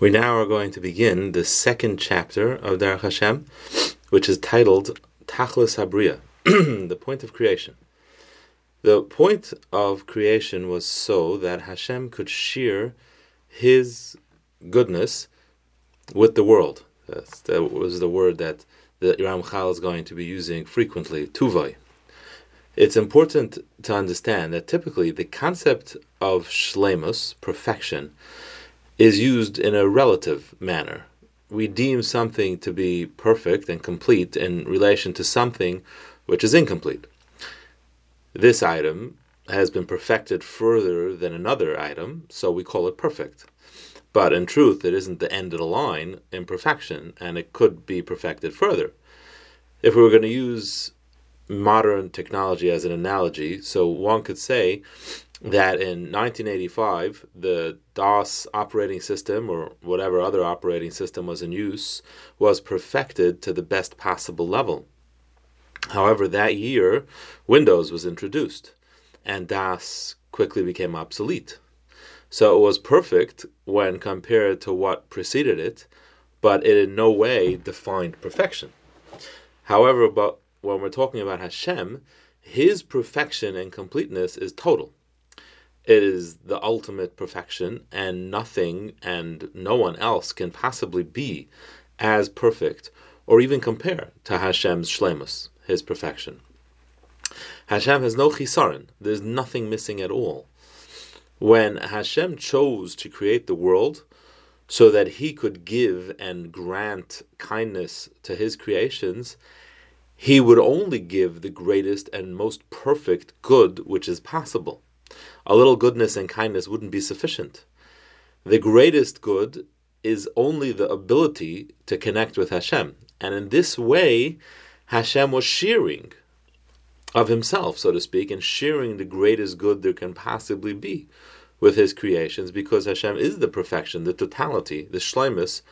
We now are going to begin the second chapter of Derech Hashem, which is titled Tachlis Habriya, the point of creation. The point of creation was so that Hashem could share His goodness with the world. That was the word that the Ramchal is going to be using frequently, tuvai. It's important to understand that typically the concept of shlemus, perfection, is used in a relative manner. We deem something to be perfect and complete in relation to something which is incomplete. This item has been perfected further than another item, so we call it perfect. But in truth, it isn't the end of the line in perfection, and it could be perfected further. If we were going to use modern technology as an analogy, so one could say that in 1985, the DOS operating system or whatever other operating system was in use was perfected to the best possible level. However, that year, Windows was introduced and DOS quickly became obsolete. So it was perfect when compared to what preceded it, but it in no way defined perfection. However, but when we're talking about Hashem, his perfection and completeness is total it is the ultimate perfection, and nothing and no one else can possibly be as perfect or even compare to Hashem's shlemus, his perfection. Hashem has no chisaron, there's nothing missing at all. When Hashem chose to create the world so that he could give and grant kindness to his creations, he would only give the greatest and most perfect good which is possible a little goodness and kindness wouldn't be sufficient. The greatest good is only the ability to connect with Hashem. And in this way, Hashem was shearing of himself, so to speak, and sharing the greatest good there can possibly be with his creations because Hashem is the perfection, the totality, the shleimus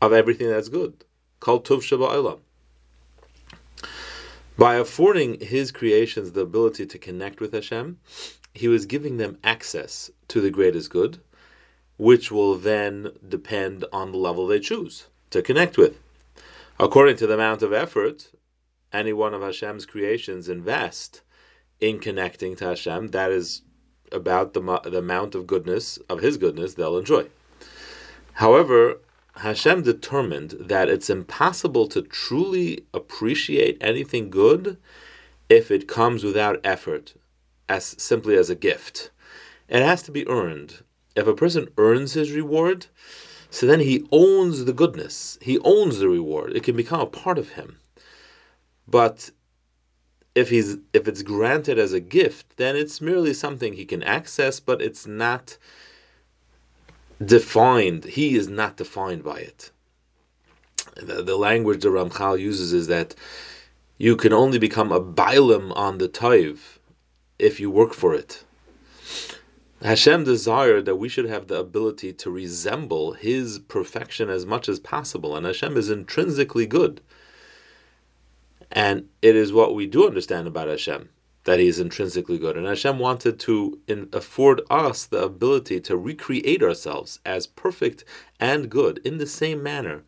of everything that's good. Called Tuv Shabbat By affording his creations the ability to connect with Hashem, he was giving them access to the greatest good, which will then depend on the level they choose to connect with. According to the amount of effort any one of Hashem's creations invest in connecting to Hashem, that is about the, the amount of goodness, of His goodness, they'll enjoy. However, Hashem determined that it's impossible to truly appreciate anything good if it comes without effort, as simply as a gift. It has to be earned. If a person earns his reward, so then he owns the goodness. He owns the reward. It can become a part of him. But if he's if it's granted as a gift, then it's merely something he can access, but it's not defined. He is not defined by it. The, the language the Ramchal uses is that you can only become a bailim on the toiv if you work for it. Hashem desired that we should have the ability to resemble His perfection as much as possible, and Hashem is intrinsically good. And it is what we do understand about Hashem that He is intrinsically good. And Hashem wanted to in, afford us the ability to recreate ourselves as perfect and good in the same manner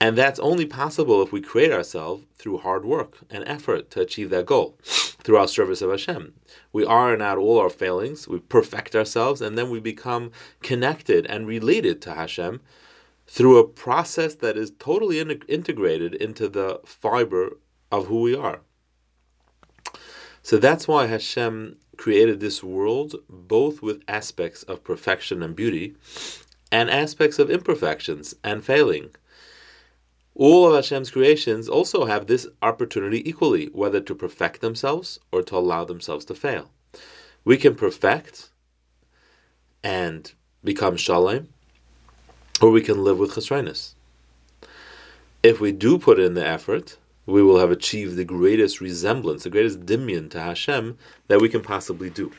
and that's only possible if we create ourselves through hard work and effort to achieve that goal, through our service of Hashem. We iron out all our failings, we perfect ourselves, and then we become connected and related to Hashem through a process that is totally in- integrated into the fiber of who we are. So that's why Hashem created this world both with aspects of perfection and beauty and aspects of imperfections and failing all of Hashem's creations also have this opportunity equally, whether to perfect themselves or to allow themselves to fail. We can perfect and become shalom, or we can live with chesroinus. If we do put in the effort, we will have achieved the greatest resemblance, the greatest dimion to Hashem that we can possibly do.